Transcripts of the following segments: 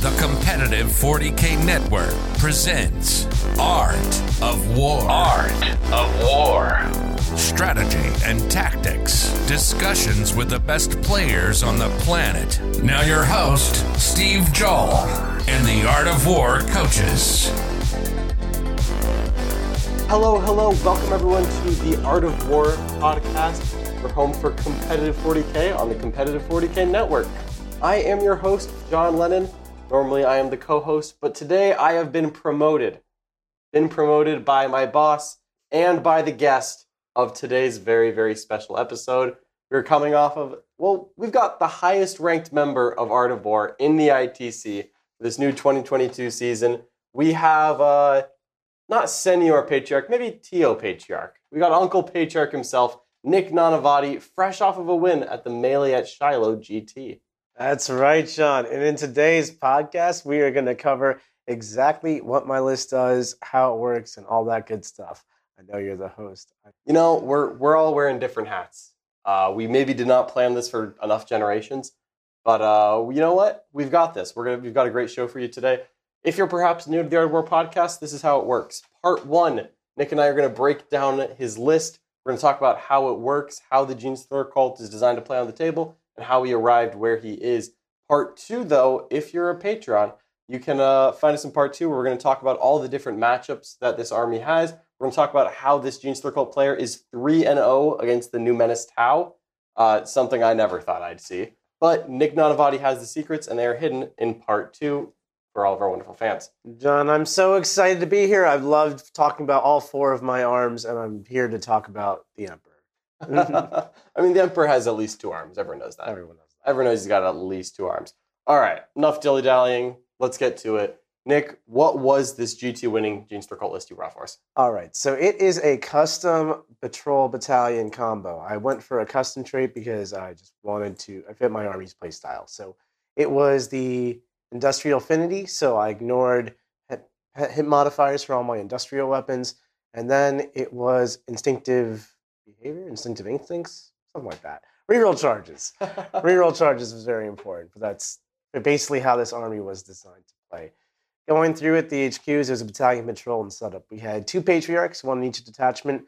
The Competitive 40K Network presents Art of War. Art of War. Strategy and tactics. Discussions with the best players on the planet. Now, your host, Steve Joel, and the Art of War coaches. Hello, hello. Welcome everyone to the Art of War podcast. We're home for Competitive 40K on the Competitive 40K network. I am your host, John Lennon. Normally I am the co-host, but today I have been promoted. Been promoted by my boss and by the guest of today's very, very special episode. We're coming off of, well, we've got the highest ranked member of Art of War in the ITC this new 2022 season. We have uh not Senior Patriarch, maybe Tio Patriarch. We got Uncle Patriarch himself, Nick Nanavati, fresh off of a win at the Melee at Shiloh GT. That's right, Sean. And in today's podcast, we are going to cover exactly what my list does, how it works, and all that good stuff. I know you're the host. You know, we're we're all wearing different hats. Uh, we maybe did not plan this for enough generations, but uh, you know what? We've got this. We're gonna we've got a great show for you today. If you're perhaps new to the Art War podcast, this is how it works. Part one, Nick and I are going to break down his list. We're going to talk about how it works, how the Genestealer cult is designed to play on the table, and how he arrived where he is. Part two, though, if you're a Patreon, you can uh, find us in part two where we're going to talk about all the different matchups that this army has. We're going to talk about how this Genestealer cult player is 3 and 0 against the new Menace Tau, uh, something I never thought I'd see. But Nick Nanavati has the secrets, and they are hidden in part two for all of our wonderful fans. John, I'm so excited to be here. I've loved talking about all four of my arms, and I'm here to talk about the Emperor. I mean, the Emperor has at least two arms. Everyone knows that. Everyone knows Everyone knows he's got at least two arms. All right, enough dilly dallying. Let's get to it. Nick, what was this GT winning Gene cult list you brought for us? All right, so it is a custom patrol battalion combo. I went for a custom trait because I just wanted to I fit my army's play style. So it was the industrial affinity, so I ignored hit modifiers for all my industrial weapons, and then it was instinctive behavior, instinctive instincts, something like that. Reroll charges. Reroll charges was very important, but that's basically how this army was designed to play. Going through it, the HQs, there's a battalion patrol and setup. We had two patriarchs, one in each detachment.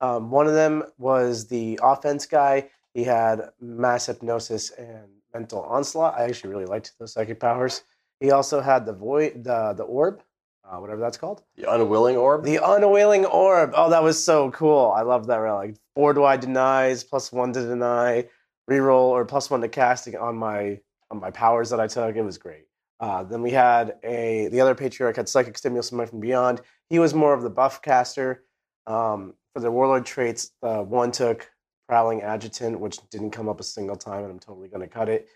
Um, one of them was the offense guy. He had mass hypnosis and mental onslaught. I actually really liked those psychic powers. He also had the void, the the orb, uh, whatever that's called. the unwilling orb? The unwilling orb. Oh, that was so cool. I love that relic. Four wide denies, plus one to deny, reroll, or plus one to casting on my on my powers that I took. It was great. Uh, then we had a the other patriarch had psychic stimulus from from beyond. He was more of the buff caster. Um, for the warlord traits, uh, one took prowling agitant, which didn't come up a single time, and I'm totally going to cut it.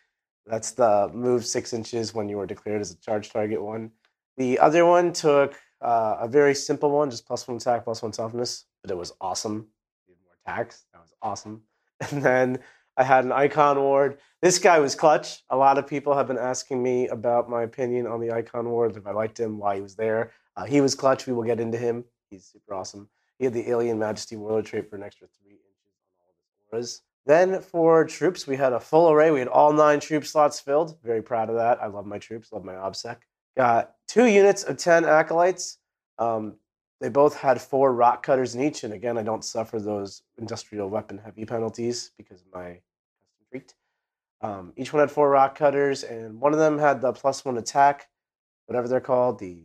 That's the move six inches when you were declared as a charge target one. The other one took uh, a very simple one, just plus one attack, plus one toughness, but it was awesome. Needed more attacks. That was awesome. And then I had an icon ward. This guy was clutch. A lot of people have been asking me about my opinion on the icon ward, if I liked him, why he was there. Uh, he was clutch. We will get into him. He's super awesome. He had the Alien Majesty Warlord trait for an extra three inches on all of his auras. Then for troops, we had a full array. We had all nine troop slots filled. Very proud of that. I love my troops, love my OBSEC. Got two units of 10 acolytes. Um, they both had four rock cutters in each. And again, I don't suffer those industrial weapon heavy penalties because of my custom treat. Um, each one had four rock cutters, and one of them had the plus one attack, whatever they're called. The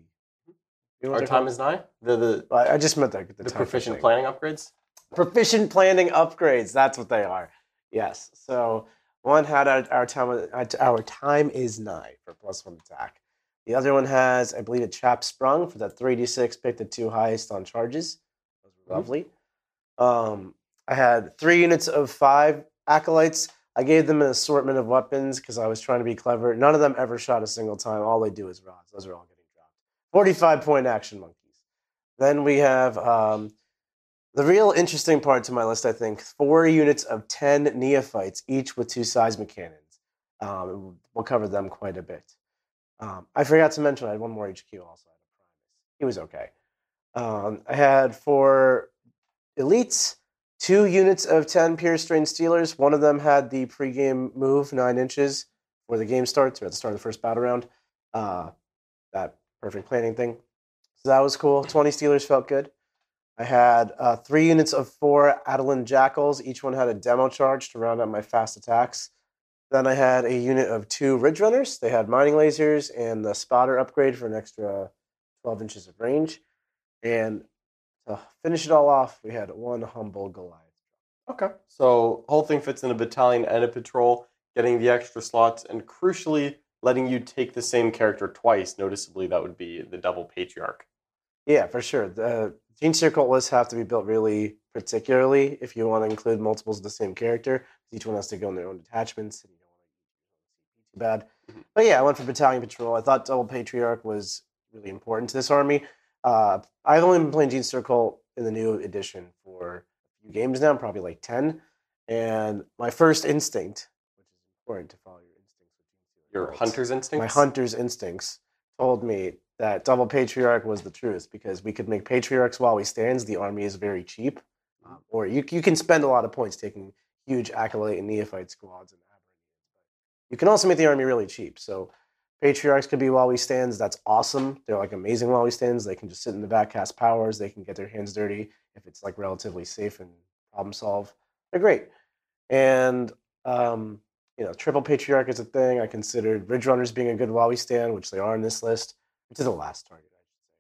you know what Our they're time called? is nine? The, the, I I just meant the, the, the type of proficient thing. planning upgrades? Proficient planning upgrades. That's what they are. Yes. So one had our, our time. Our time is nigh for plus one attack. The other one has, I believe, a trap sprung for that three d six. Pick the two highest on charges. Mhm. lovely. Um, I had three units of five acolytes. I gave them an assortment of weapons because I was trying to be clever. None of them ever shot a single time. All they do is rods. Those are all getting dropped. Forty-five point action monkeys. Then we have um, the real interesting part to my list, I think, four units of 10 neophytes, each with two seismic cannons. Um, we'll cover them quite a bit. Um, I forgot to mention I had one more HQ also. I had a He was okay. Um, I had for elites, two units of 10 Pure Strain Stealers. One of them had the pregame move, nine inches, where the game starts or at the start of the first battle round. uh, that perfect planning thing. So that was cool. 20 Stealers felt good. I had uh, three units of four Atalan Jackals. Each one had a demo charge to round out my fast attacks. Then I had a unit of two Ridge Runners. They had mining lasers and the spotter upgrade for an extra 12 inches of range. And to finish it all off, we had one humble Goliath. Okay. So whole thing fits in a battalion and a patrol, getting the extra slots, and crucially letting you take the same character twice. Noticeably, that would be the double patriarch. Yeah, for sure. The Gene Circle lists have to be built really particularly if you want to include multiples of the same character. Each one has to go in their own detachments, and you don't want to be too bad. Mhm. But yeah, I went for Battalion Patrol. I thought Double Patriarch was really important to this army. Uh, I've only been playing Gene Circle in the new edition for a few games now, probably like 10. And my first instinct, which is important to follow your instincts with Genestealer Your hunter's instincts. my hunter's instincts told me that double patriarch was the truth because we could make patriarchs while we stands. The army is very cheap, or you you can spend a lot of points taking huge acolyte and neophyte squads and you can also make the army really cheap. So patriarchs could be while we stands. That's awesome. They're like amazing while we stands. They can just sit in the back, cast powers. They can get their hands dirty if it's like relatively safe and problem solve. They're great. And um, you know, triple patriarch is a thing. I considered Ridge Runners being a good while we stand, which they are in this list, which is the last target, I should say.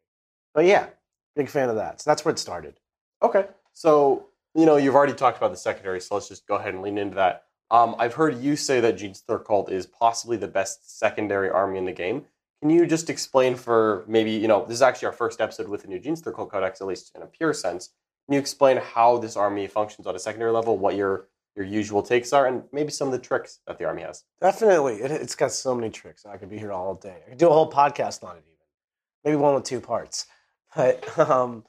But yeah, big fan of that. So that's where it started. Okay. So, you know, you've already talked about the secondary, so let's just go ahead and lean into that. Um, I've heard you say that Genestealer is possibly the best secondary army in the game. Can you just explain for maybe, you know, this is actually our first episode with the new Genestealer Codex, at least in a pure sense. Can you explain how this army functions on a secondary level, what your your usual takes are, and maybe some of the tricks that the army has? Definitely. It, it's got so many tricks. I could be here all day. I could do a whole podcast on it, even. Maybe one with two parts. But um,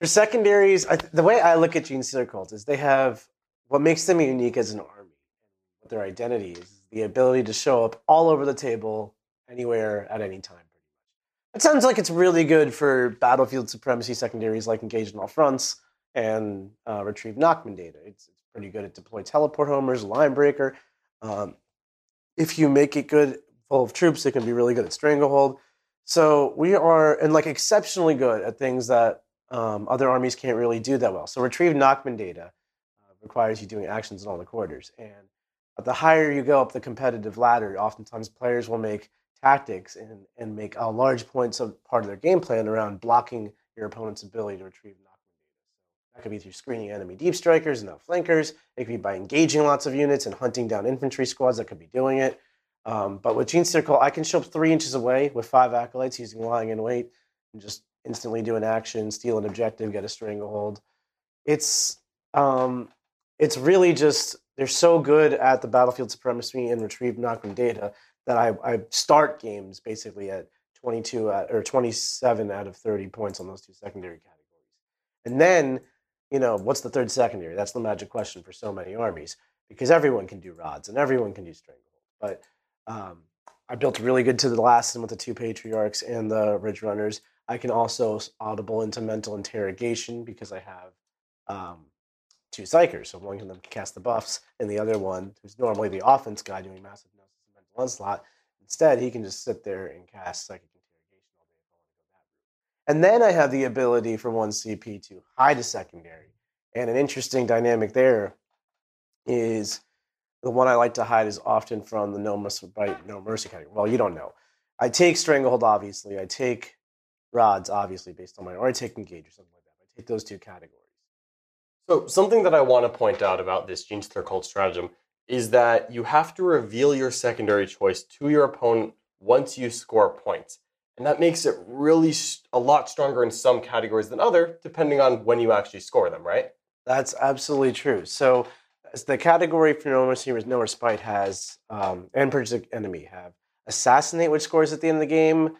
for secondaries, I, the way I look at Genestealer is they have what makes them unique as an army, their identity is, the ability to show up all over the table, anywhere, at any time. Pretty much. It sounds like it's really good for battlefield supremacy secondaries like Engaged in All Fronts and uh, Retrieve Nachmund data. It's, it's pretty good at deploy teleport homers, line breaker. Um, if you make it good full of troops, it can be really good at stranglehold. So we are and like exceptionally good at things that um, other armies can't really do that well. So retrieve Nachmund data uh, requires you doing actions in all the quarters, and the higher you go up the competitive ladder, oftentimes players will make tactics and, and make a large points of part of their game plan around blocking your opponent's ability to retrieve that could be through screening enemy deep strikers and outflankers. It could be by engaging lots of units and hunting down infantry squads that could be doing it. Um, but with Gene Circle, I can show up three inches away with five acolytes using lying in wait and just instantly do an action, steal an objective, get a stranglehold. It's um, it's really just they're so good at the battlefield supremacy and retrieve Nachmund data that I, I start games basically at 22 at, or 27 out of 30 points on those two secondary categories. And then, you know, what's the third secondary? That's the magic question for so many armies because everyone can do rods and everyone can do stranglehold. But um, I built really good to the last and with the two patriarchs and the ridge runners. I can also audible into mental interrogation because I have um, two psykers. So one of them can cast the buffs, and the other one, who's normally the offense guy doing mass hypnosis and mental onslaught, instead he can just sit there and cast psychic interrogation all day go that. And then I have the ability for one CP to hide a secondary. And an interesting dynamic there is the one I like to hide is often from the no mercy, no mercy category. Well, you don't know. I take stranglehold, obviously. I take rods, obviously, based on my, or I take engage or something like that. I take those two categories. So something that I want to point out about this Genestealer Cult stratagem is that you have to reveal your secondary choice to your opponent once you score points. And that makes it really a lot stronger in some categories than other, depending on when you actually score them, right? That's absolutely true. So, the category for No Mercy, No Respite has, um, and Purge Enemy have Assassinate, which scores at the end of the game,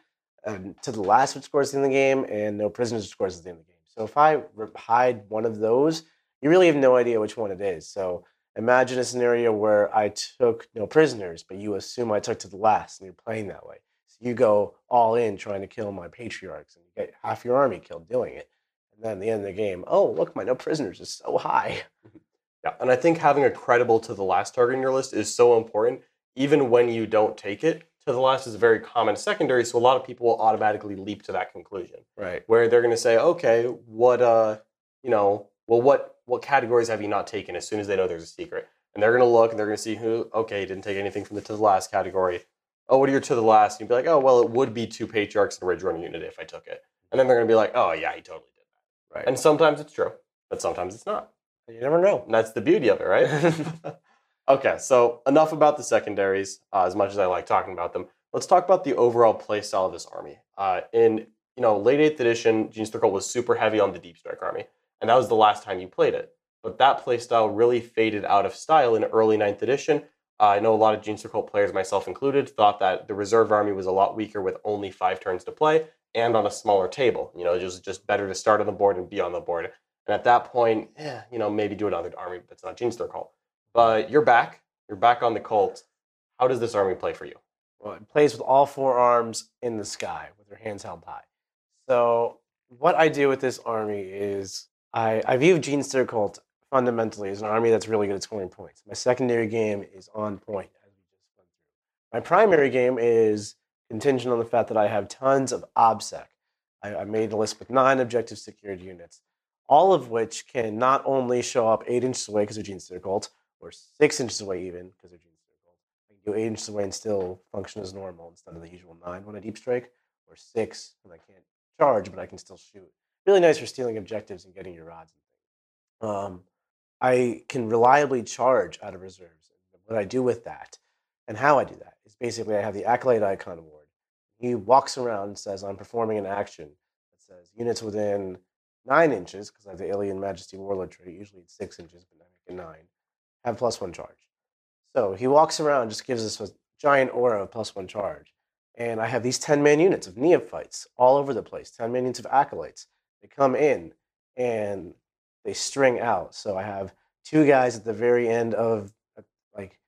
um, To the Last, which scores at the end of the game, and No Prisoners, which scores at the end of the game. So, if I hide one of those, you really have no idea which one it is. So, imagine a scenario where I took No Prisoners, but you assume I took To the Last, and you're playing that way. So, you go all in trying to kill my patriarchs, and you get half your army killed doing it. And then at the end of the game, oh, look, my no prisoners is so high. Yeah, and I think having a credible to the last target in your list is so important, even when you don't take it, to the last is a very common secondary, so a lot of people will automatically leap to that conclusion Right. where they're going to say, okay, what, uh, you know, well, what, what categories have you not taken as soon as they know there's a secret? And they're going to look and they're going to see who, okay, didn't take anything from the to the last category. Oh, what are your to the last? And you'd be like, oh, well, it would be two patriarchs and a ridge runner unit if I took it. And then they're going to be like, oh, yeah, he totally did that. Right. And sometimes it's true, but sometimes it's not. you never know. And that's the beauty of it, right? okay, so enough about the secondaries. Uh, as much as I like talking about them, let's talk about the overall play style of this army. Uh, in you know late eighth edition, Genestealer Cult was super heavy on the deep strike army, and that was the last time you played it. But that play style really faded out of style in early ninth edition. Uh, I know a lot of Genestealer Cult players, myself included, thought that the reserve army was a lot weaker with only five turns to play and on a smaller table. You know, it was just better to start on the board and be on the board. And at that point, yeah, you know, maybe do another army that's not Genestealer Cult. But you're back. You're back on the cult. How does this army play for you? Well, it plays with all four arms in the sky with their hands held high. So what I do with this army is I, I view Genestealer Cult fundamentally as an army that's really good at scoring points. My secondary game is on point, as we just went through. My primary game is contingent on the fact that I have tons of OBSEC. I, I made a list with nine objective secured units, all of which can not only show up eight inches away because they're Genestealer Cult, or six inches away even because they're Genestealer Cult. I can go eight inches away and still function as normal instead of the usual nine when I deep strike, or six when I can't charge, but I can still shoot. Really nice for stealing objectives and getting your rods and things. Um, I can reliably charge out of reserves. What I do with that and how I do that is basically I have the Acolyte Iconward. He walks around and says, I'm performing an action that says units within nine inches, because I have the Alien Majesty Warlord trait, usually it's six inches, but I make it nine, have plus one charge. So he walks around, just gives us a giant aura of plus one charge. And I have these 10 man units of neophytes all over the place, 10 man units of acolytes. Come in and they string out. So I have two guys at the very end of, uh, like,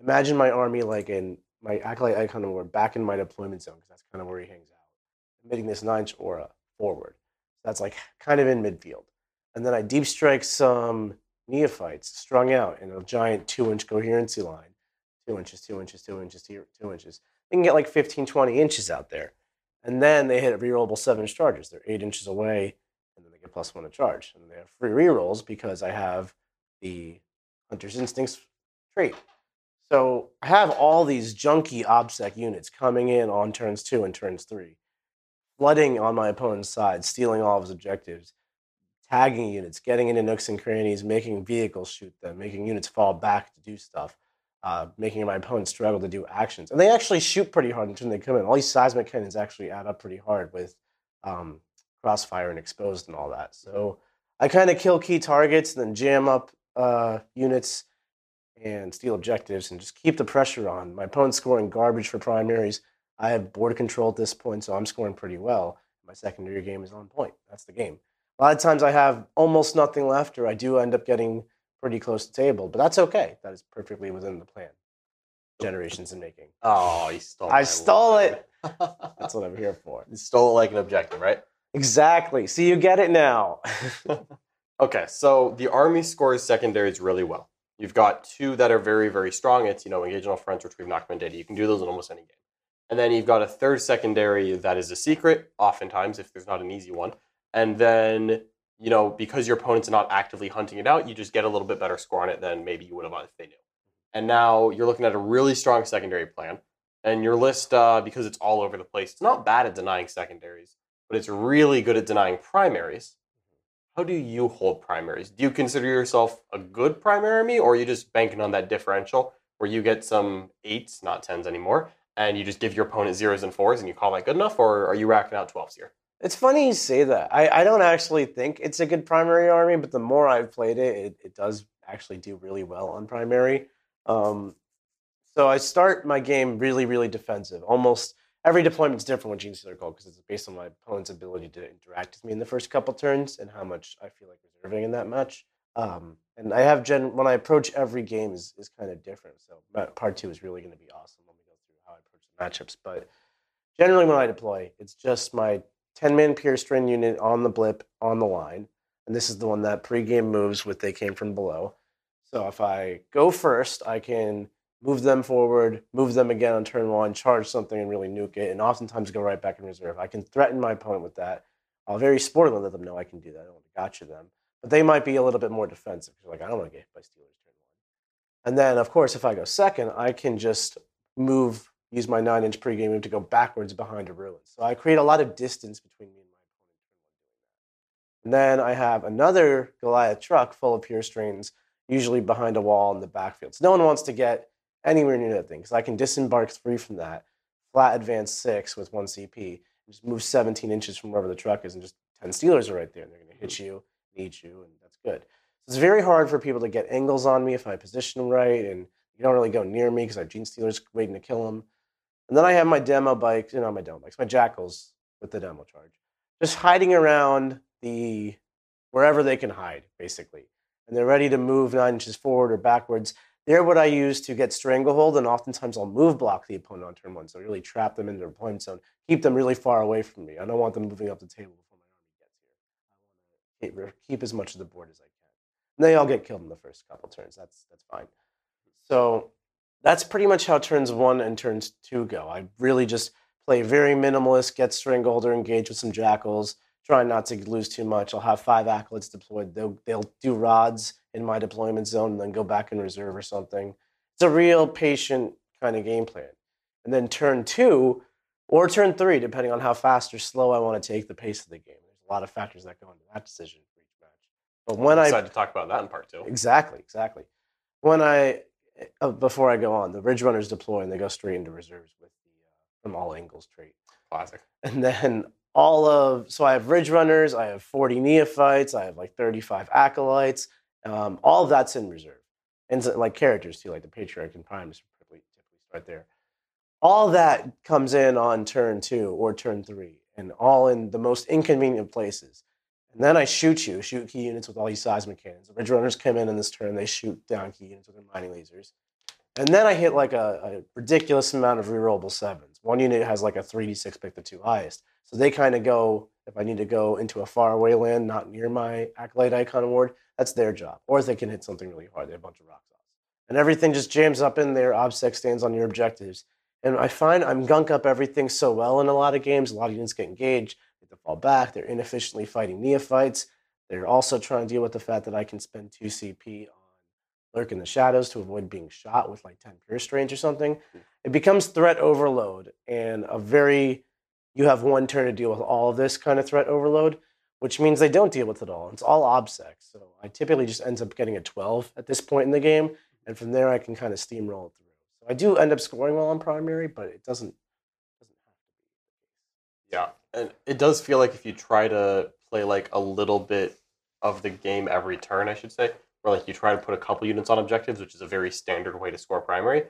imagine my army like in my acolyte Iconward back in my deployment zone, because that's kind of where he hangs out, emitting this nine aura forward. That's like kind of in midfield. And then I deep strike some neophytes strung out in a giant two inch coherency line. Two inches, two inches, two inches, two inches. They can get like 15, 20 inches out there. And then they hit a rerollable seven inch charges. They're eight inches away, and then they get plus one to charge. And they have free rerolls because I have the Hunter's Instincts trait. So I have all these junky OBSEC units coming in on turns two and turns three, flooding on my opponent's side, stealing all of his objectives, tagging units, getting into nooks and crannies, making vehicles shoot them, making units fall back to do stuff, uh, making my opponent struggle to do actions. And they actually shoot pretty hard until they come in. All these seismic cannons actually add up pretty hard with um, crossfire and exposed and all that. So I kind of kill key targets and then jam up uh, units and steal objectives and just keep the pressure on. My opponent's scoring garbage for primaries. I have board control at this point, so I'm scoring pretty well. My secondary game is on point. That's the game. A lot of times I have almost nothing left, or I do end up getting pretty close to table, but that's okay. That is perfectly within the plan. Generations in making. Oh, you stole I stole it. That's what I'm here for. you stole it like an objective, right? Exactly. See, you get it now. Okay, so the army scores secondaries really well. You've got two that are very, very strong. It's, you know, engage on all fronts, retrieve Nachmund data. You can do those in almost any game. And then you've got a third secondary that is a secret, oftentimes, if there's not an easy one. And then, you know, because your opponent's not actively hunting it out, you just get a little bit better score on it than maybe you would have if they knew. And now you're looking at a really strong secondary plan. And your list, uh, because it's all over the place, it's not bad at denying secondaries, but it's really good at denying primaries. How do you hold primaries? Do you consider yourself a good primary me, or are you just banking on that differential where you get some eights, not tens anymore, and you just give your opponent zeros and fours and you call that good enough, or are you racking out 12s here? It's funny you say that. I, I don't actually think it's a good primary army, but the more I've played it, it, it does actually do really well on primary. Um, so I start my game really, really defensive. Almost every deployment is different with Gene Cult because it's based on my opponent's ability to interact with me in the first couple turns and how much I feel like reserving in that match. Um, and I have gen when I approach every game is, is kind of different. So part two is really going to be awesome when we go through how I approach the matchups. But generally, when I deploy, it's just my 10 man Purestrain unit on the blip on the line. And this is the one that pregame moves with they came from below. So if I go first, I can move them forward, move them again on turn one, charge something and really nuke it, and oftentimes go right back in reserve. I can threaten my opponent with that. I'll very sportily let them know I can do that. I don't want to gotcha them. But they might be a little bit more defensive. Because like, I don't want to get hit by Stealers turn one. And then, of course, if I go second, I can just move, use my nine inch pregame move to go backwards behind a ruin. So I create a lot of distance between me and my opponent. And then I have another Goliath truck full of pure strains, usually behind a wall in the backfield. So no one wants to get anywhere near that thing because I can disembark three from that, flat advance six with one CP, just move 17 inches from wherever the truck is, and just 10 Stealers are right there. And they're going to hit mm-hmm. you, need you, and that's good. So it's very hard for people to get angles on me if I position them right, and you don't really go near me because I have Genestealers waiting to kill them. And then I have my demo bikes, eh, you know, my demo bikes, my jackals with the demo charge, just hiding around the wherever they can hide, basically. And they're ready to move nine inches forward or backwards. They're what I use to get stranglehold, and oftentimes I'll move block the opponent on turn one, so I really trap them in their deployment zone, keep them really far away from me. I don't want them moving up the table before my army gets here. I want to keep as much of the board as I can. And they all get killed in the first couple turns. That's that's fine. So that's pretty much how turns one and turns two go. I really just play very minimalist, get stranglehold or engage with some jackals, try not to lose too much. I'll have five acolytes deployed. They'll, they'll do rods in my deployment zone and then go back in reserve or something. It's a real patient kind of game plan. And then turn two or turn three, depending on how fast or slow I want to take the pace of the game. There's a lot of factors that go into that decision for each match. But when I'm I excited to talk about that in part two. Exactly, exactly. When I uh, before I go on, the ridge runners deploy and they go straight into reserves with the uh, from all angles trait. Classic. And then all of so I have ridge runners, I have 40 neophytes, I have like 35 acolytes. Um, all of that's in reserve, and so, like characters too, like the patriarch and typically, typically start there. All that comes in on turn two or turn three, and all in the most inconvenient places. And then I shoot you, shoot key units with all these seismic cannons. The ridge runners come in in this turn, they shoot down key units with their mining lasers. And then I hit like a, a ridiculous amount of rerollable sevens. One unit has like a 3d6 pick the two highest. So they kind of go, if I need to go into a faraway land not near my Acolyte Iconward, that's their job. Or if they can hit something really hard, they have a bunch of rocks off. And everything just jams up in there, OBSEC stands on your objectives. And I find I'm gunk up everything so well in a lot of games. A lot of units get engaged, fall back, they're inefficiently fighting neophytes. They're also trying to deal with the fact that I can spend 2 CP on lurk in the shadows to avoid being shot with like 10 pure strains or something. Hmm. It becomes threat overload and a very you have one turn to deal with all of this kind of threat overload, which means they don't deal with it all. It's all OBSEC. So I typically just ends up getting a 12 at this point in the game, and from there I can kind of steamroll it through. So I do end up scoring well on primary, but it doesn't have to be. Yeah, and it does feel like if you try to play like a little bit of the game every turn, I should say, or like you try to put a couple units on objectives, which is a very standard way to score primary,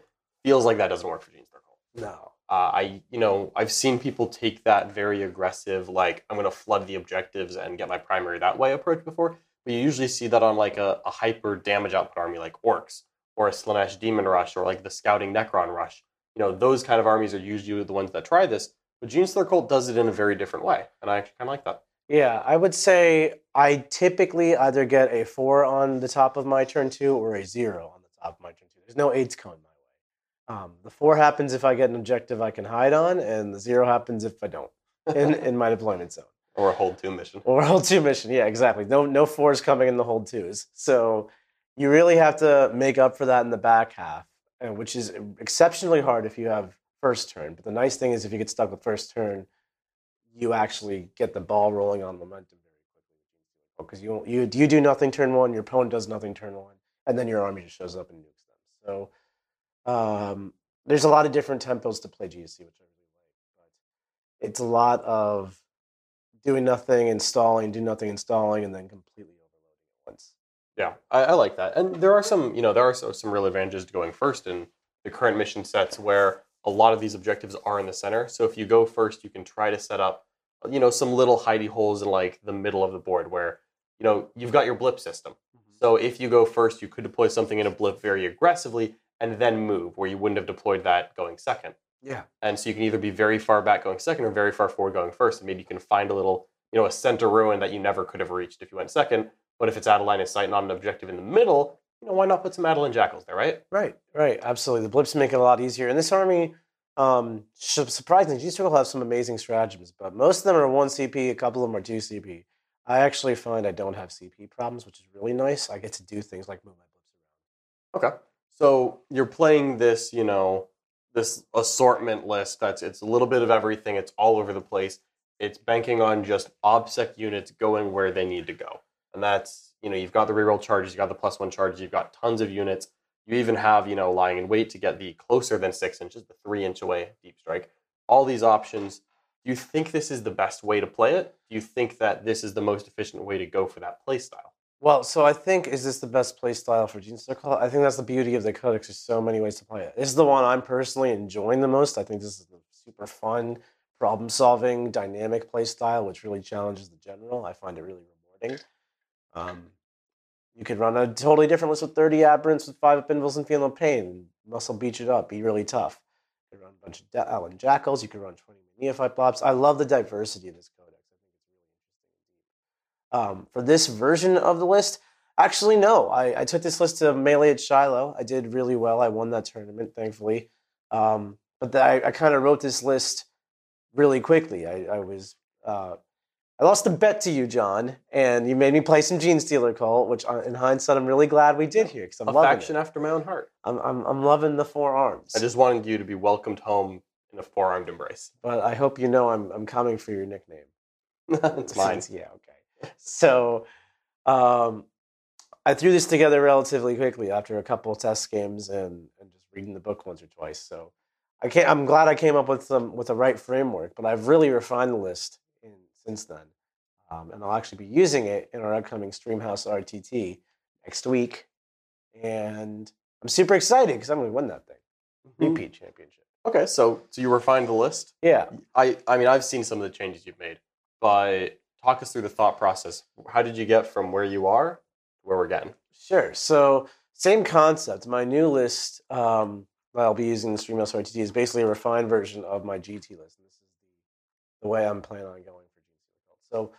feels like that doesn't work for Gene Circle. No. Uh, I, you know, I've seen people take that very aggressive, like I'm going to flood the objectives and get my primary that way approach before. But you usually see that on like a, a hyper damage output army like Orks or a Slaanesh Demon Rush or like the Scouting Necron Rush. You know, those kind of armies are usually the ones that try this. But Gene Cult does it in a very different way, and I actually kind of like that. Yeah, I would say I typically either get a four on the top of my turn two or a zero on the top of my turn two. There's no AIDS cone my way. Um, the four happens if I get an objective I can hide on, and the zero happens if I don't in, in my deployment zone. Or a hold two mission. Or a hold two mission. Yeah, exactly. No no fours coming in the hold twos. So you really have to make up for that in the back half, uh, which is exceptionally hard if you have first turn. But the nice thing is if you get stuck with first turn, you actually get the ball rolling on momentum very quickly because you you you do nothing turn one, your opponent does nothing turn one, and then your army just shows up and nukes them. So um, there's a lot of different tempos to play GSC, which I really like, but it's a lot of doing nothing, installing, do nothing, installing, and then completely overloading at once. Yeah, I, I like that. And there are some, you know, there are so- some real advantages to going first in the current mission sets where a lot of these objectives are in the center. So if you go first, you can try to set up, you know, some little hidey holes in like the middle of the board where, you know, you've got your blip system. Mm-hmm. So if you go first, you could deploy something in a blip very aggressively and then move where you wouldn't have deployed that going second. Yeah. And so you can either be very far back going second or very far forward going first. And maybe you can find a little, you know, a center ruin that you never could have reached if you went second. But if it's out of line of sight, not an objective in the middle, you know, why not put some Atalan Jackals there, right? Right, right, absolutely. The blips make it a lot easier. And this army, um, su- surprisingly, G Circle have some amazing stratagems, but most of them are one CP, a couple of them are two CP. I actually find I don't have CP problems, which is really nice. I get to do things like move my blips around. Okay. So you're playing this, you know, this assortment list that's it's a little bit of everything, it's all over the place. It's banking on just OBSEC units going where they need to go. And that's, you know, you've got the reroll charges, you've got the plus one charges, you've got tons of units. You even have, you know, lying in wait to get the closer than six inches, the three inch away deep strike. All these options. Do you think this is the best way to play it? Do you think that this is the most efficient way to go for that play style? Well, so I think is this the best play style for Gene Circle? I think that's the beauty of the Codex. There's so many ways to play it. This is the one I'm personally enjoying the most. I think this is a super fun, problem solving, dynamic play style, which really challenges the general. I find it really rewarding. Um, you could run a totally different list with 30 aberrants with five Upinvils and feel Feeling Pain. Muscle beat it up, be really tough. You could run a bunch of Da- Allen Jackals. You could run 20 Neophyte Blobs. I love the diversity of this codex. I think it's really interesting. Um, for this version of the list, actually, no. I, I took this list to Melee at Shiloh. I did really well. I won that tournament, thankfully. Um, but the, I, I kind of wrote this list really quickly. I, I was uh, I lost a bet to you, John, and you made me play some Genestealer call, which uh, in hindsight I'm really glad we did here because I'm a loving faction it. after my own heart. I'm, I'm I'm loving the four arms. I just wanted you to be welcomed home in a four armed embrace. but I hope you know I'm I'm coming for your nickname. it's mine. Yeah, okay. So, um, I threw this together relatively quickly after a couple of test games and, and just reading the book once or twice. So, I can't, I'm glad I came up with some with the right framework. But I've really refined the list since then, um, and I'll actually be using it in our upcoming Streamhouse RTT next week. And I'm super excited because I'm going to win that thing, Mhm. repeat championship. Okay, so so you refined the list. Yeah. I I mean I've seen some of the changes you've made, but talk us through the thought process. How did you get from where you are to where we're getting? Sure. So same concept. My new list um, that I'll be using in the Streamhouse RTT is basically a refined version of my GT list. And this is the, the way I'm planning on going. So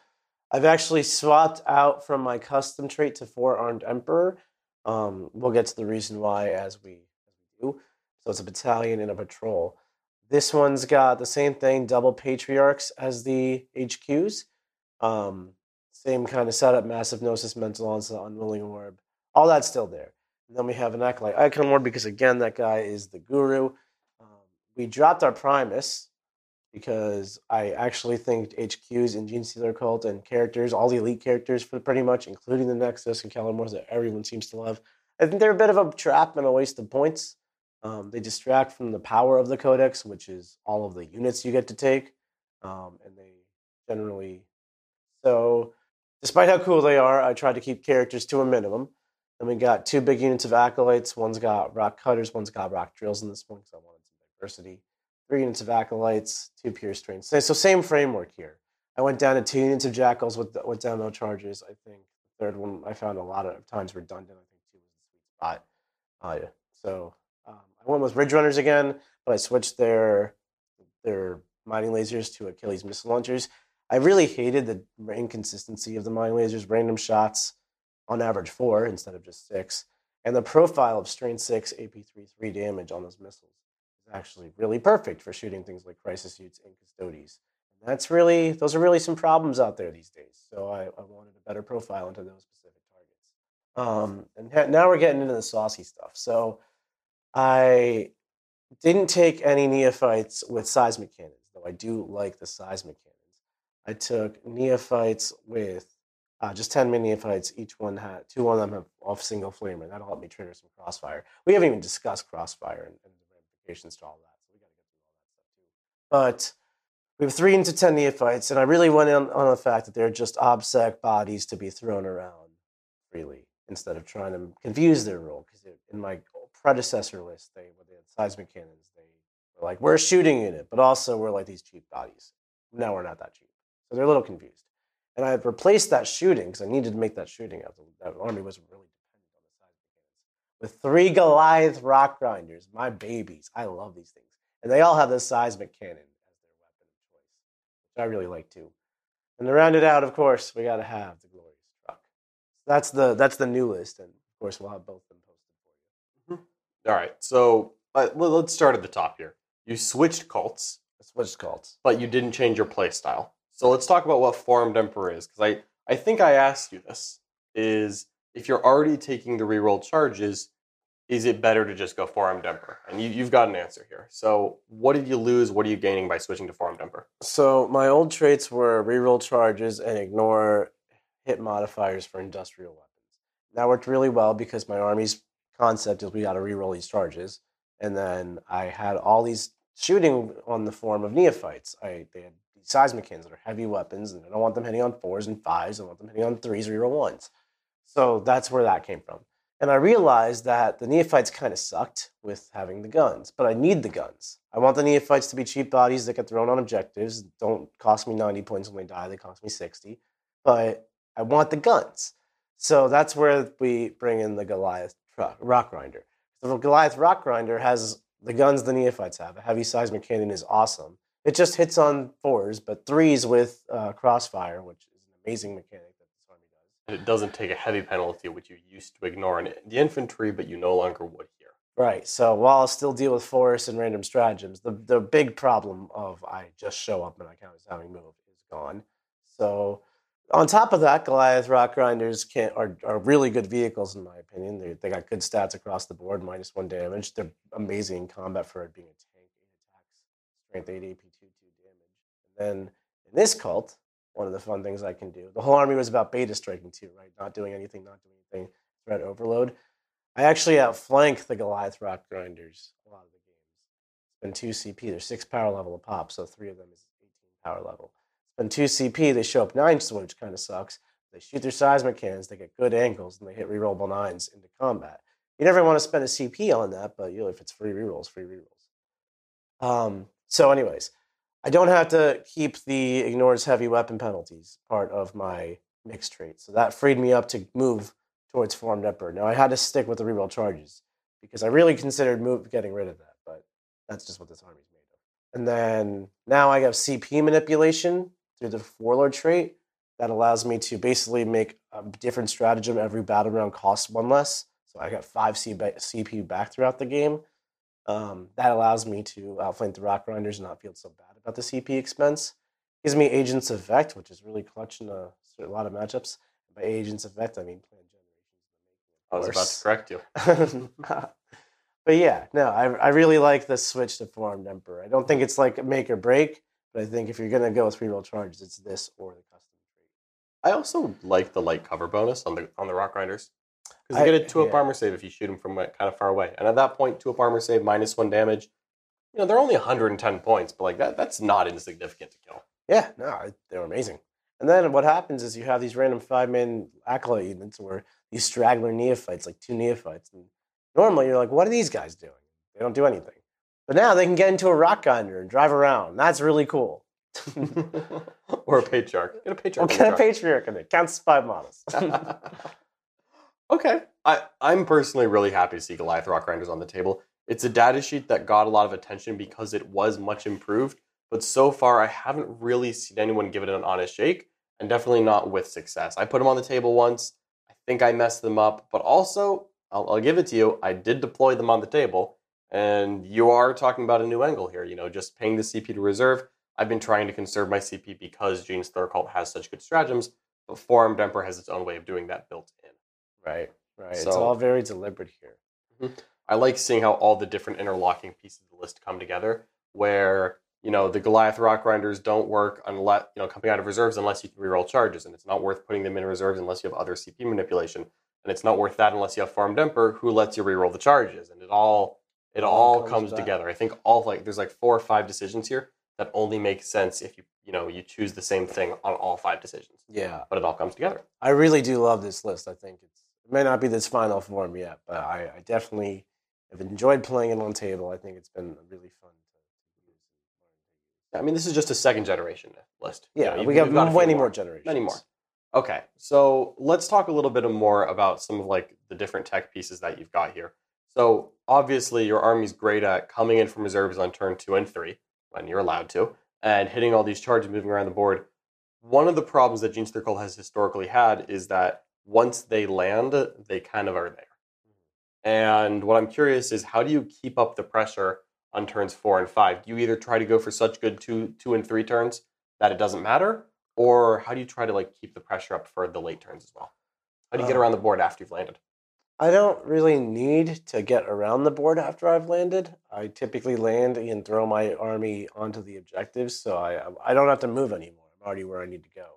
I've actually swapped out from my custom trait to four armed emperor. Um, we'll get to the reason why as we do. So it's a battalion and a patrol. This one's got the same thing, double patriarchs as the HQs. Um, same kind of setup, mass hypnosis, mental onslaught, unwilling orb, all that's still there. And then we have an acolyte icon ward because again, that guy is the guru. Um, we dropped our Primus because I actually think HQs and Genestealer Cult and characters, all the elite characters for pretty much, including the Nexos and Kelermorphs that everyone seems to love, I think they're a bit of a trap and a waste of points. Um, they distract from the power of the Codex, which is all of the units you get to take, um, and they generally. So, despite how cool they are, I tried to keep characters to a minimum. Then we got two big units of acolytes. One's got rock cutters, one's got rock drills in this one because I wanted some diversity. Three units of acolytes, two pure strains. So, same framework here. I went down to two units of jackals with with demo charges. I think the third one I found a lot of times redundant. I think two was the sweet spot. Uh, yeah. So um, I went with Ridge Runners again, but I switched their their mining lasers to Achilles missile launchers. I really hated the inconsistency of the mining lasers, random shots on average four instead of just six, and the profile of strain six AP3 three damage on those missiles is actually really perfect for shooting things like crisis suits and custodes. And that's really those are really some problems out there these days. So I, I wanted a better profile into those specific targets. Um, and ha- now we're getting into the saucy stuff. So I didn't take any neophytes with seismic cannons, though I do like the seismic cannons. I took neophytes with uh, just 10 min neophytes. Each one had, two of them have off single flamer. That'll help me trigger some crossfire. We haven't even discussed crossfire and, and ramifications to all that, so we got to get through all that stuff too. But we have three into 10 neophytes, and I really went in on the fact that they're just obsec bodies to be thrown around freely instead of trying to confuse their role. Because in my predecessor list, they with the seismic cannons, they were like, we're a shooting unit, but also we're like these cheap bodies. Now we're not that cheap. So they're a little confused. And I had replaced that shooting because I needed to make that shooting out. That army wasn't really dependent on the seismic cannons. With three Goliath rock grinders, my babies. I love these things. And they all have the seismic cannon as their weapon of choice, which I really like too. And to round it out, of course, we got to have the glorious truck. So that's the that's the new list, and of course we'll have both of them posted for you. All right. So uh, let- let's start at the top here. You switched cults, That's what it's called. but you didn't change your play style. So let's talk about what Four-Armed Emperor is, because I, I think I asked you this. Is if you're already taking the reroll charges, is it better to just go Four-Armed Emperor? And you, you've got an answer here. So what did you lose? What are you gaining by switching to Four-Armed Emperor? So my old traits were reroll charges and ignore hit modifiers for industrial weapons. That worked really well because my army's concept is we got to reroll these charges, and then I had all these shooting on the form of neophytes. I they had these seismic cannons that are heavy weapons, and I don't want them hitting on fours and fives. I want them hitting on threes, reroll ones. So that's where that came from. And I realized that the neophytes kind of sucked with having the guns, but I need the guns. I want the neophytes to be cheap bodies that get thrown on objectives. Don't cost me 90 points when they die, they cost me 60. But I want the guns. So that's where we bring in the Goliath truck, rock grinder. The Goliath rock grinder has the guns the neophytes have. A heavy seismic cannon is awesome. It just hits on fours, but threes with uh, crossfire, which is an amazing mechanic that this army does. And it doesn't take a heavy penalty, which you used to ignore in the infantry, but you no longer would here. Right. So while I'll still deal with force and random stratagems, the, the big problem of I just show up and I count as having moved is gone. So on top of that, Goliath rock grinders can are, are really good vehicles in my opinion. They, they got good stats across the board, minus one damage. They're amazing in combat for it being a tank, eight attacks, strength eight AP two two damage. And then in this cult, one of the fun things I can do. The whole army was about beta striking too, right? Not doing anything, not doing anything, threat overload. I actually outflank the Goliath rock grinders a lot of the games. Spend two CP. They're six power level a pop, so three of them is 18 power level. Spend two CP. They show up nine, which kind of sucks. They shoot their seismic cannons. They get good angles, and they hit rerollable nines into combat. You never want to spend a CP on that, but you know, if it's free rerolls, free rerolls. Um, so, anyways, I don't have to keep the ignores heavy weapon penalties part of my mixed trait. So that freed me up to move towards four-armed emperor. Now I had to stick with the reroll charges because I really considered move getting rid of that, but that's just what this army's made of. And then now I have CP manipulation through the warlord trait that allows me to basically make a different stratagem every battle round costs one less. So I got five CP back throughout the game. Um, that allows me to outflank the rock grinders and not feel so bad about the CP expense. Gives me agents effect, which is really clutch in a, a lot of matchups. By agents effect, I mean plan generations. I was about to correct you. but yeah, no, I, I really like the switch to four-armed emperor. I don't think it's like a make or break, but I think if you're gonna go with reroll charges, it's this or the custom. I also like the light cover bonus on the on the rock grinders because you get a two up yeah. armor save if you shoot them from kind of far away, and at that point, two up armor save minus one damage. You know they're only 110 points, but like that that's not insignificant to kill. Yeah, no, they're amazing. And then what happens is you have these random five man acolyte units where these straggler neophytes, like two neophytes, and normally you're like, what are these guys doing? They don't do anything. But now they can get into a rock grinder and drive around. That's really cool. or a patriarch. Get a patriarch. The get a patriarch in it. Counts as five models. okay. I, I'm personally really happy to see Goliath Rock Grinders on the table. It's a data sheet that got a lot of attention because it was much improved, but so far I haven't really seen anyone give it an honest shake, and definitely not with success. I put them on the table once. I think I messed them up, but also, I'll, I'll give it to you, I did deploy them on the table, and you are talking about a new angle here, you know, just paying the CP to reserve. I've been trying to conserve my CP because Genestealer Cult has such good stratagems, but Four-Armed Emperor has its own way of doing that built in. Right, right. it's all very deliberate here. Mm-hmm. I like seeing how all the different interlocking pieces of the list come together. Where you know the Goliath Rock Grinders don't work unless you know coming out of reserves unless you can reroll charges, and it's not worth putting them in reserves unless you have other CP manipulation, and it's not worth that unless you have Four-Armed Emperor who lets you reroll the charges, and it all it all, comes comes together. I think all like there's like four or five decisions here that only make sense if you you know you choose the same thing on all five decisions, Yeah, but it all comes together. I really do love this list. I think it's it may not be this final form yet, but I, I definitely have enjoyed playing it on table. I think it's been really fun. I mean, this is just a second generation list. Yeah, you've- we you've got many more generations. Many more. Okay, so let's talk a little bit more about some of like the different tech pieces that you've got here. So obviously, your army's great at coming in from reserves on turn two and three when you're allowed to, and hitting all these charges moving around the board. One of the problems that Gene Circle has historically had is that once they land, they kind of are there. And what I'm curious is how do you keep up the pressure on turns four and five? Do you either try to go for such good two, two and three turns that it doesn't matter, or how do you try to like keep the pressure up for the late turns as well? How do you get Uh, around the board after you've landed? I don't really need to get around the board after I've landed. I typically land and throw my army onto the objectives, so I I don't have to move anymore. I'm already where I need to go.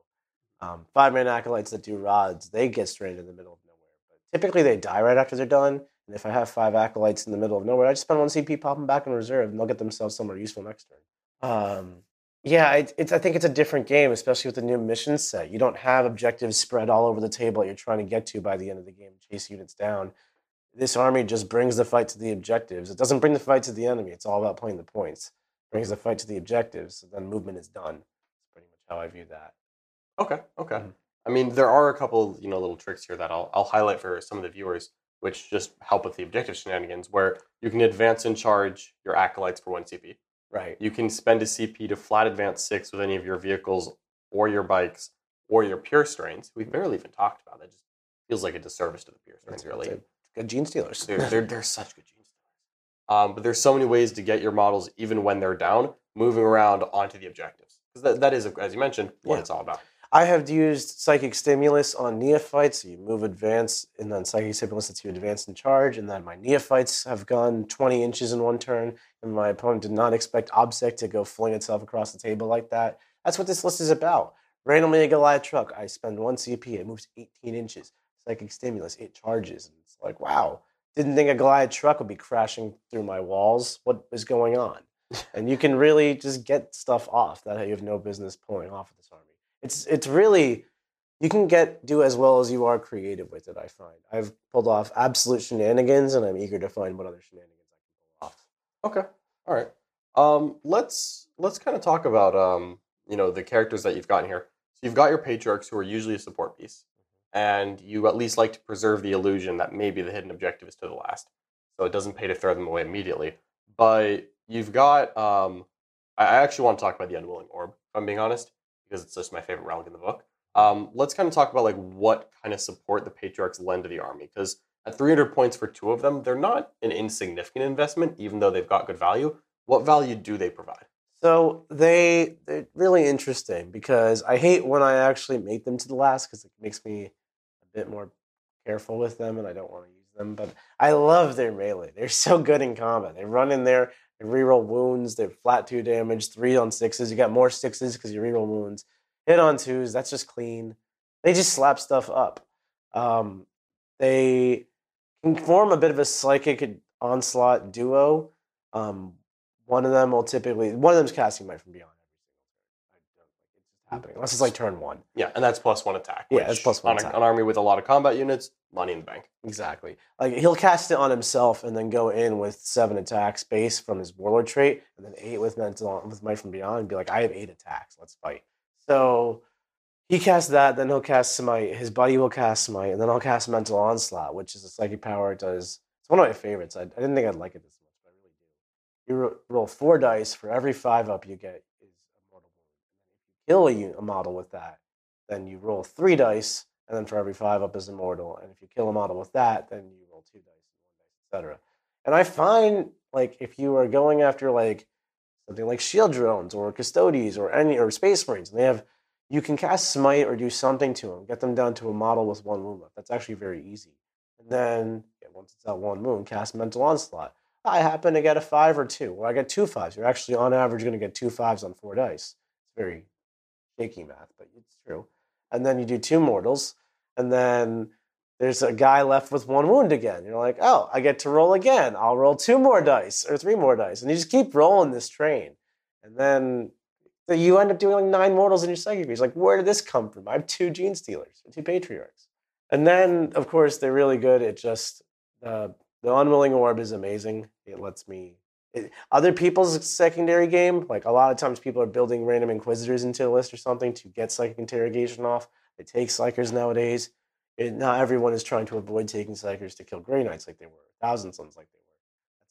Um, five man acolytes that do rods, they get stranded in the middle of nowhere. But typically they die right after they're done. And if I have five acolytes in the middle of nowhere, I just spend one CP, pop them back in reserve, and they'll get themselves somewhere useful next turn. Um, yeah, it, it's, I think it's a different game, especially with the new mission set. You don't have objectives spread all over the table that you're trying to get to by the end of the game, chase units down. This army just brings the fight to the objectives. It doesn't bring the fight to the enemy. It's all about playing the points. It brings the fight to the objectives, so then movement is done. That's pretty much how I view that. Okay, okay. Mhm. I mean, there are a couple, you know, little tricks here that I'll, I'll highlight for some of the viewers, which just help with the objective shenanigans, where you can advance and charge your acolytes for one CP. Right. You can spend a CP to flat advance six with any of your vehicles or your bikes or your Purestrains. We've barely even talked about that. Just feels like a disservice to the Purestrains, really. Good Genestealers. They're, they're, they're such good genes. Um, but there's so many ways to get your models, even when they're down, moving around onto the objectives. Because that, that is, as you mentioned, what Yeah. it's all about. I have used psychic stimulus on neophytes. So you move advance, and then psychic stimulus lets you advance and charge. And then my neophytes have gone 20 inches in one turn, and my opponent did not expect Obsec to go fling itself across the table like that. That's what this list is about. Randomly a Goliath truck. I spend one CP. It moves 18 inches. Psychic stimulus. It charges. And it's like, wow. Didn't think a Goliath truck would be crashing through my walls. What is going on? and you can really just get stuff off that you have no business pulling off with this army. It's it's really you can get do as well as you are creative with it. I find I've pulled off absolute shenanigans, and I'm eager to find what other shenanigans I can pull off. Okay. All right. Um, let's let's kind of talk about um, you know the characters that you've gotten here. So you've got your patriarchs who are usually a support piece, and you at least like to preserve the illusion that maybe the hidden objective is to the last, so it doesn't pay to throw them away immediately. But you've got um, I I actually want to talk about the unwilling orb. If I'm being honest, because it's just my favorite relic in the book. Um, let's kind of talk about like what kind of support the patriarchs lend to the army because at 300 points for two of them, they're not an insignificant investment, even though they've got good value. What value do they provide? So they they're really interesting because I hate when I actually make them to the last because it makes me a bit more careful with them and I don't want to use them. But I love their melee. They're so good in combat. They run in there, they reroll wounds, they're flat two damage, three on sixes. You got more sixes because you reroll wounds. Hit on twos, that's just clean. They just slap stuff up. Um, they can form a bit of a psychic onslaught duo. Um, one of them will typically one of them's casting might from beyond every single turn. I don't like it's just happening unless it's like turn one. Yeah, and that's plus one attack. Yeah, that's plus one on a- attack. an army with a lot of combat units, money in the bank. Exactly. Like he'll cast it on himself and then go in with seven attacks base from his warlord trait, and then eight with mental with might from beyond, and be like, I have eight attacks. Let's fight. So he casts that, then he'll cast smite. His buddy will cast smite, and then I'll cast mental onslaught, which is a psychic power. It does. It's one of my favorites. I, I didn't think I'd like it this much, but I really do. You ro- roll four dice for every five up you get a kill a, model with that, then you roll three dice, and then for every five up is immortal. And if you kill a model with that, then you roll two dice, one dice, etc. And I find like if you are going after like something like shield drones or custodes or any or space marines, and they have you can cast smite or do something to them, get them down to a model with one wound left. That's actually very easy. And then yeah, once it's at one wound, cast mental onslaught. I happen to get a five or two, or I get two fives. You're actually on average going to get two fives on four dice. It's very shaky math, but it's true. And then you do two mortals, and then there's a guy left with one wound again. You're like, oh, I get to roll again. I'll roll two more dice or three more dice, and you just keep rolling this train, and then you end up doing like nine mortals in your psychic piece. Like, where did this come from? I have two Genestealers, two patriarchs, and then of course they're really good at just uh, the unwilling orb is amazing. It lets me. Other people's secondary game, like a lot of times people are building random inquisitors into a list or something to get psychic interrogation off. They take psykers nowadays. It, not everyone is trying to avoid taking psykers to kill Grey Knights like they were, Thousand Sons like they were.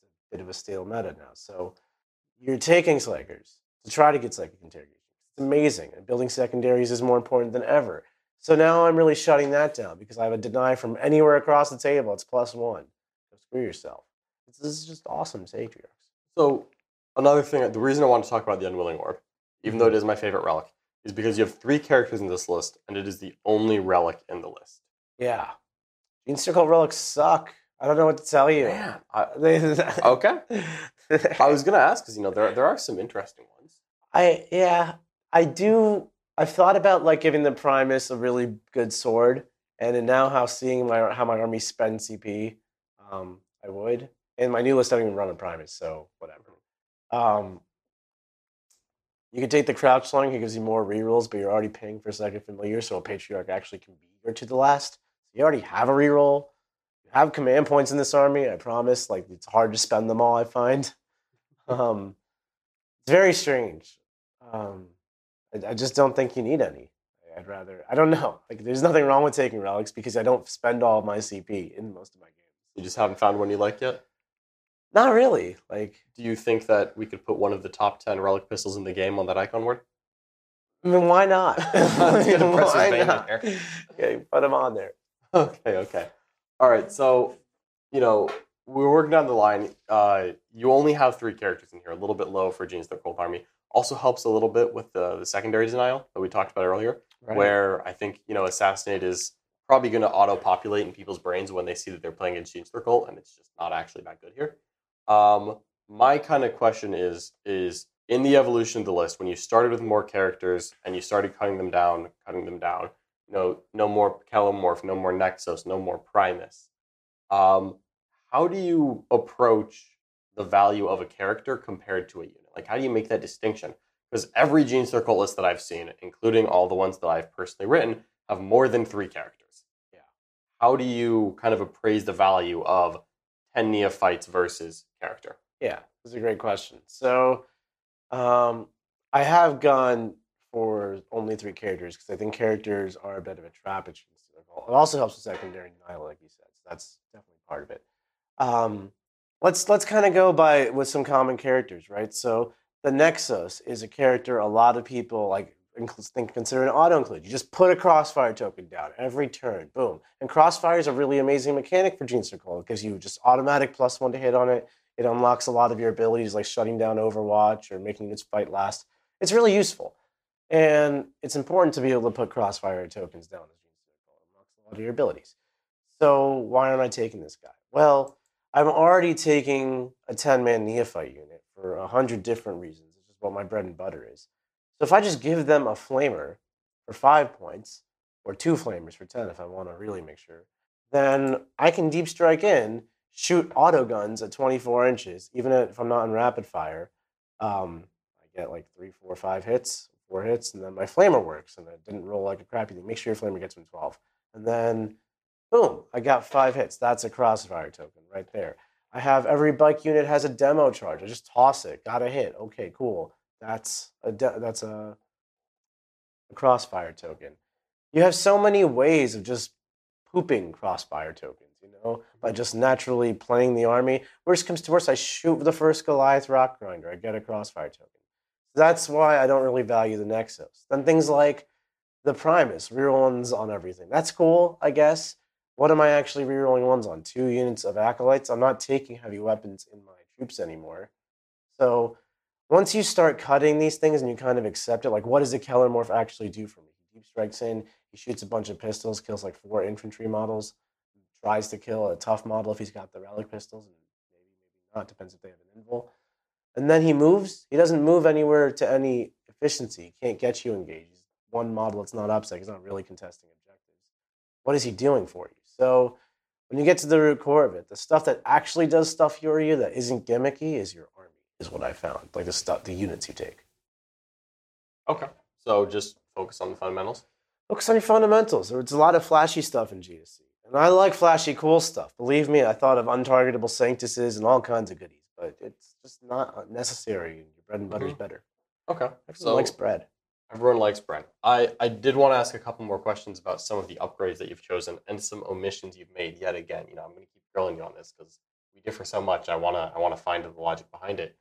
That's a bit of a stale meta now. So you're taking psykers to try to get psychic interrogation. It's amazing. And building secondaries is more important than ever. So now I'm really shutting that down because I have a deny from anywhere across the table. It's plus one. go screw yourself. This is just awesome Satriox. So another thing, the reason I want to talk about the Unwilling Orb, even though it is my favorite relic, is because you have three characters in this list, and it is the only relic in the list. Yeah. Gene Circle relics suck. I don't know what to tell you. Man, I, okay. I was gonna ask because you know there there are some interesting ones. I yeah, I do. I've thought about like giving the Primus a really good sword, and then now how seeing my how my army spend CP, um, I would. And my new list I don't even run a Primus, so whatever. Um, you could take the Crouchling; it gives you more rerolls, but you're already paying for second familiar, so a patriarch actually can be eager to the last. You already have a reroll. You have command points in this army. I promise. Like it's hard to spend them all. I find. Um, it's very strange. Um, I, I just don't think you need any. I'd rather. I don't know. Like, there's nothing wrong with taking relics because I don't spend all of my CP in most of my games. You just haven't found one you like yet. Not really. Like, Do you think that we could put one of the top ten relic pistols in the game on that Iconward? I mean, why not? Let's get a why not? there. Okay, put them on there. Okay, okay. All right, so you know we're working down the line. Uh, you only have three characters in here, a little bit low for Genestealer Cult Army. Also helps a little bit with the, the secondary denial that we talked about earlier, Right. where I think you know Assassinate is probably going to auto-populate in people's brains when they see that they're playing against Gene's Circle, and it's just not actually that good here. Um, my kind of question is is in the evolution of the list when you started with more characters and you started cutting them down, cutting them down. No, no more Kelermorph, no more Nexos, no more Primus. Um, how do you approach the value of a character compared to a unit? Like, how do you make that distinction? Because every Gene Circle list that I've seen, including all the ones that I've personally written, have more than three characters. Yeah. How do you kind of appraise the value of 10 neophytes versus character? Yeah, that's a great question. So, um, I have gone for only three characters because I think characters are a bit of a trap. It also helps with secondary denial, like you said. So that's definitely part of it. Um, let's let's kind of go by with some common characters, right? So the Nexos is a character a lot of people like think consider an auto include. You just put a crossfire token down every turn, boom. And crossfire is a really amazing mechanic for Gene Circle. It gives you just automatic plus one to hit on it. It unlocks a lot of your abilities like shutting down Overwatch or making its fight last. It's really useful. And it's important to be able to put crossfire tokens down as Gene Circle. Unlocks a lot of your abilities. So why aren't I taking this guy? Well, I'm already taking a 10 man neophyte unit for a hundred different reasons. It's just what my bread and butter is. So if I just give them a flamer for five points, or two flamers for 10 if I want to really make sure, then I can deep strike in, shoot auto guns at 24 inches, even if I'm not in rapid fire. Um, I get like three, four, five hits, four hits, and then my flamer works, and it didn't roll like a crappy thing. Make sure your flamer gets from 12. And then boom, I got five hits. That's a crossfire token right there. I have every bike unit has a demo charge. I just toss it, got a hit. Okay, cool. That's a that's a, a crossfire token. You have so many ways of just pooping crossfire tokens, you know, by just naturally playing the army. Worst comes to worst, I shoot the first Goliath rock grinder. I get a crossfire token. That's why I don't really value the Nexos. Then things like the Primus, reroll ones on everything. That's cool, I guess. What am I actually rerolling ones on? Two units of acolytes. I'm not taking heavy weapons in my troops anymore. So once you start cutting these things and you kind of accept it, like what does a Kelermorph actually do for me? He deep strikes in, he shoots a bunch of pistols, kills like four infantry models, tries to kill a tough model if he's got the relic pistols, and maybe, maybe not, depends if they have an invul. And then he moves. He doesn't move anywhere to any efficiency. He can't get you engaged. He's one model that's not upset. He's not really contesting objectives. What is he doing for you? So when you get to the root core of it, the stuff that actually does stuff for you that isn't gimmicky is your army, is what I found. Like the stuff, the units you take. Okay. So just focus on the fundamentals. Focus on your fundamentals. There's a lot of flashy stuff in GSC. And I like flashy, cool stuff. Believe me, I thought of untargetable sanctuses and all kinds of goodies, but it's just not necessary. Your bread and butter is mm-hmm. better. Okay. Everyone So likes bread. everyone likes bread. I, I did want to ask a couple more questions about some of the upgrades that you've chosen and some omissions you've made yet again. You know, I'm going to keep grilling you on this because we differ so much. I want to I want to find the logic behind it.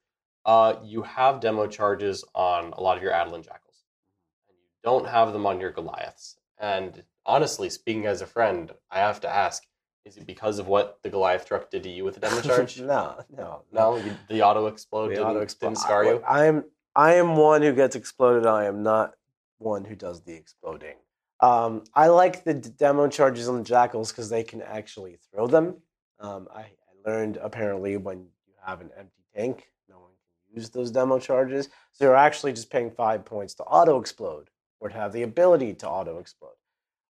Uh, you have demo charges on a lot of your Atalan Jackals, and you don't have them on your Goliaths. And honestly, speaking as a friend, I have to ask: Is it because of what the Goliath truck did to you with the demo charge? no, no, no, you- the auto explode The didn't, auto didn't scar you. I am I am one who gets exploded. I am not one who does the exploding. Um, I like the d- demo charges on the jackals because they can actually throw them. Um, I, I learned apparently when you have an empty tank, no one can use those demo charges. So you're actually just paying five points to auto explode or to have the ability to auto explode,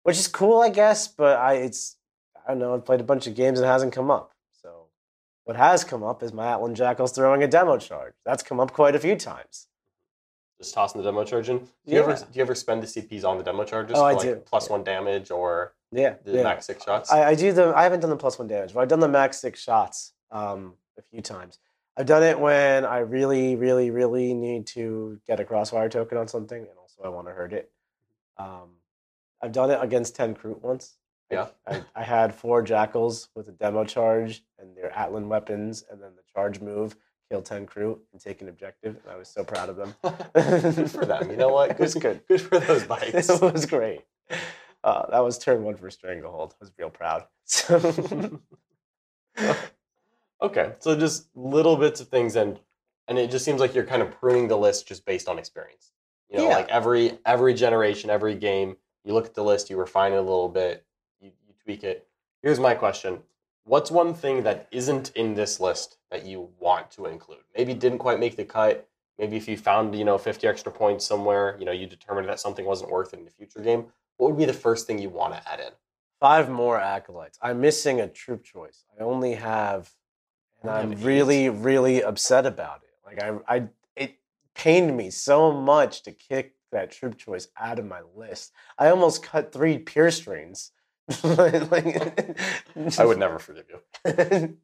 which is cool, I guess. But I it's I don't know. I've played a bunch of games and it hasn't come up. So what has come up is my Atalan Jackals throwing a demo charge. That's come up quite a few times. Just tossing the demo charge in. Do you ever do you ever spend the CPs on the demo charges Oh, I like do. plus one damage or Yeah, the yeah. max six shots? I, I do the. I haven't done the plus one damage, but I've done the max six shots um, a few times. I've done it when I really, really, really need to get a crossfire token on something, and also I want to hurt it. Um, I've done it against ten Kroot once. Yeah. I, I had four jackals with a demo charge and their Atalan weapons, and then the charge move kill ten Kroot and take an objective. And I was so proud of them. good for them. You know what? It was good. Good for those bikes. it was great. Uh, that was turn one for Stranglehold. I was real proud. So, okay, so just little bits of things, and and it just seems like you're kind of pruning the list just based on experience. You know, Yeah. like every every generation, every game, you look at the list, you refine it a little bit, you, you tweak it. Here's my question: What's one thing that isn't in this list that you want to include? Maybe didn't quite make the cut. Maybe if you found you know 50 extra points somewhere, you know you determined that something wasn't worth it in a future game. What would be the first thing you want to add in? five more acolytes. I'm missing a troop choice. I only have, and I'm eight. really, really upset about it. Like I, I, it pained me so much to kick that troop choice out of my list. I almost cut three Purestrains. like, I would never forgive you.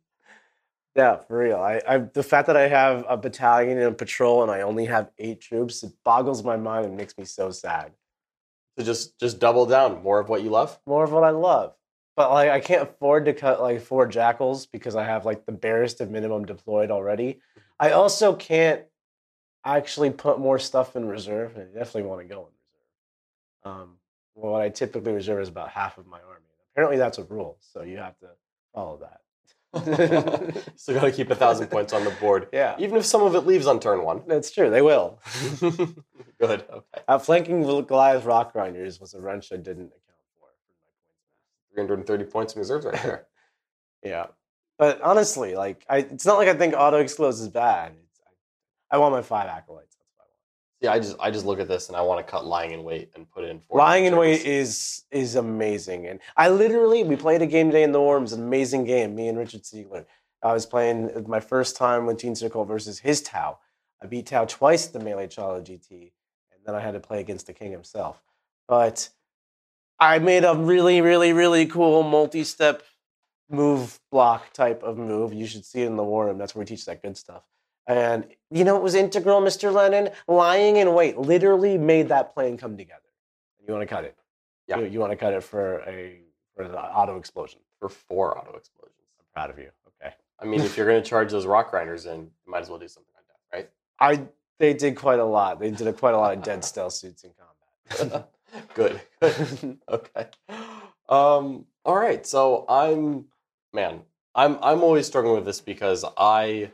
yeah, for real. I, I, the fact that I have a battalion and a patrol and I only have eight troops, it boggles my mind and makes me so sad. So just just double down more of what you love. more of what I love. But like I can't afford to cut like four jackals because I have like the barest of minimum deployed already. I also can't actually put more stuff in reserve. I definitely want to go in reserve. Um, well, what I typically reserve is about half of my army. Apparently, that's a rule, so you have to follow that. so got to keep a thousand points on the board, yeah, even if some of it leaves on turn one. that's true. They will. Good. Okay. Outflanking Goliath Rock Grinders was a wrench I didn't account for. for my points. 330 points in reserves right there. Yeah, but honestly, like I, it's not like I think auto explodes is bad. It's, I, I want my five acolytes. That's what I want. Yeah, I just I just look at this and I want to cut lying in wait and put in. four Lying in wait is is amazing, and I literally we played a game today in the. It was an amazing game. Me and Richard Siegler. I was playing uh, my first time with Teen Circle versus his Tau. I beat Tau twice at the Melee Chala GT, and then I had to play against the King himself. But I made a really, really, really cool multi-step move block type of move. You should see it in the War Room. That's where we teach that good stuff. And you know it was integral, Mr. Lennon. Lying in wait literally made that plan come together. You want to cut it? Yeah. You, you want to cut it for a for the auto explosion. for four auto explosions. I'm proud of you. Okay. I mean, if you're going to charge those rock grinders in, you might as well do something like that, right? I they did quite a lot. They did a, quite a lot of dead stealth suits in combat. good. Good. Okay. Um. All right. So I'm, man. I'm I'm always struggling with this because I,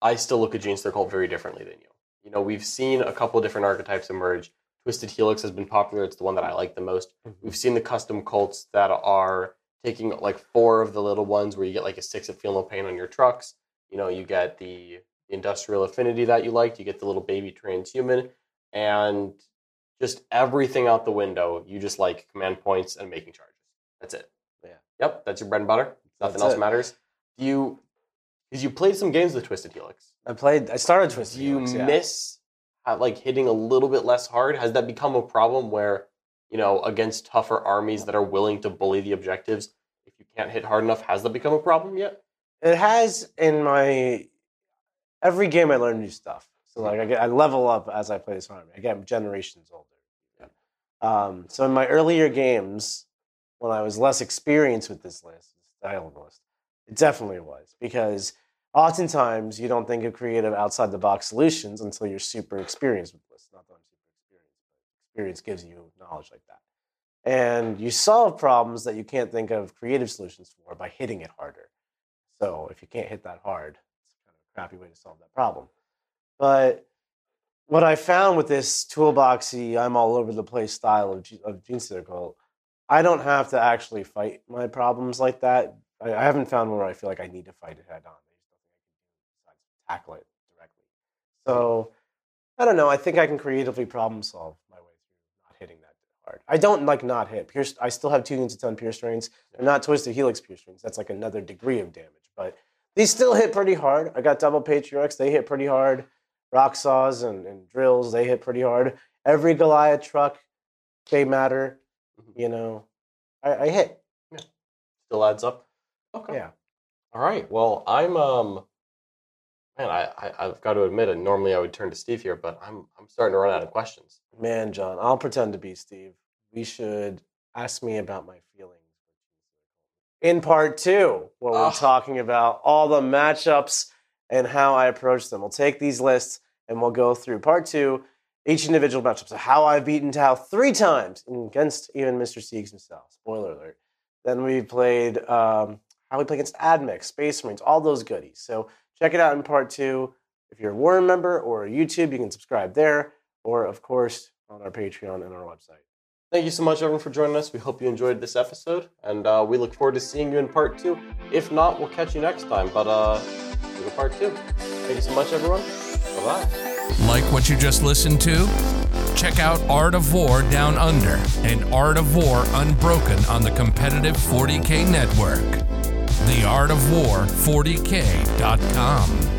I still look at Genestealer Cult very differently than you. You know, we've seen a couple different archetypes emerge. Twisted Helix has been popular. It's the one that I like the most. We've seen the custom cults that are taking like four of the little ones where you get like a six of Feel No Pain on your trucks. You know, you get the industrial affinity that you liked. You get the little baby transhuman, and just everything out the window. You just like command points and making charges. That's it. Yeah. Yep. That's your bread and butter. Nothing That's else it. matters. Do you? Because you played some games with Twisted Helix. I played. I started Twisted Do you Helix, yeah. miss uh, like hitting a little bit less hard? Has that become a problem where you know against tougher armies that are willing to bully the objectives? If you can't hit hard enough, has that become a problem yet? It has in my every game. I learn new stuff. So like I, get, I level up as I play this army. I get generations older. Um, so in my earlier games, when I was less experienced with this list, this style of list, it definitely was because oftentimes you don't think of creative outside the box solutions until you're super experienced with lists. Not that I'm super experienced, but experience gives you knowledge like that. and you solve problems that you can't think of creative solutions for by hitting it harder. So if you can't hit that hard, it's kind of a crappy way to solve that problem. But what I found with this toolboxy, I'm all over the place style of, of Gene Circle, I don't have to actually fight my problems like that. I, I haven't found one where I feel like I need to fight it head on. There's nothing I can do besides tackle it directly. So I don't know. I think I can creatively problem solve my way through not hitting that hard. I don't like not hit. Pierce, I still have two units of ton Purestrains. They're not twisted helix Purestrains. That's like another degree of damage. But these still hit pretty hard. I got double patriarchs. They hit pretty hard. Rock saws and, and drills. They hit pretty hard. Every Goliath truck, they matter. Mhm. You know, I, I hit. Still adds up. Okay. Yeah. All right. Well, I'm um, man, I, I I've got to admit, and normally I would turn to Steve here, but I'm I'm starting to run out of questions. Man, John, I'll pretend to be Steve. We should ask me about my feelings. In part two, where we're talking about all the matchups and how I approach them. We'll take these lists and we'll go through part two, each individual matchup. So, how I've beaten Tau three times against even Mr. Siegs himself. Spoiler alert. Then we played um, how we play against Admech, Space Marines, all those goodies. So, check it out in part two. If you're a War member or YouTube, you can subscribe there, or of course on our Patreon and our website. Thank you so much, everyone, for joining us. We hope you enjoyed this episode, and uh, we look forward to seeing you in part two. If not, we'll catch you next time. But uh, part two. Thank you so much, everyone. Like what you just listened to? Check out Art of War Down Under and Art of War Unbroken on the competitive 40K network. The Art of War 40K.com.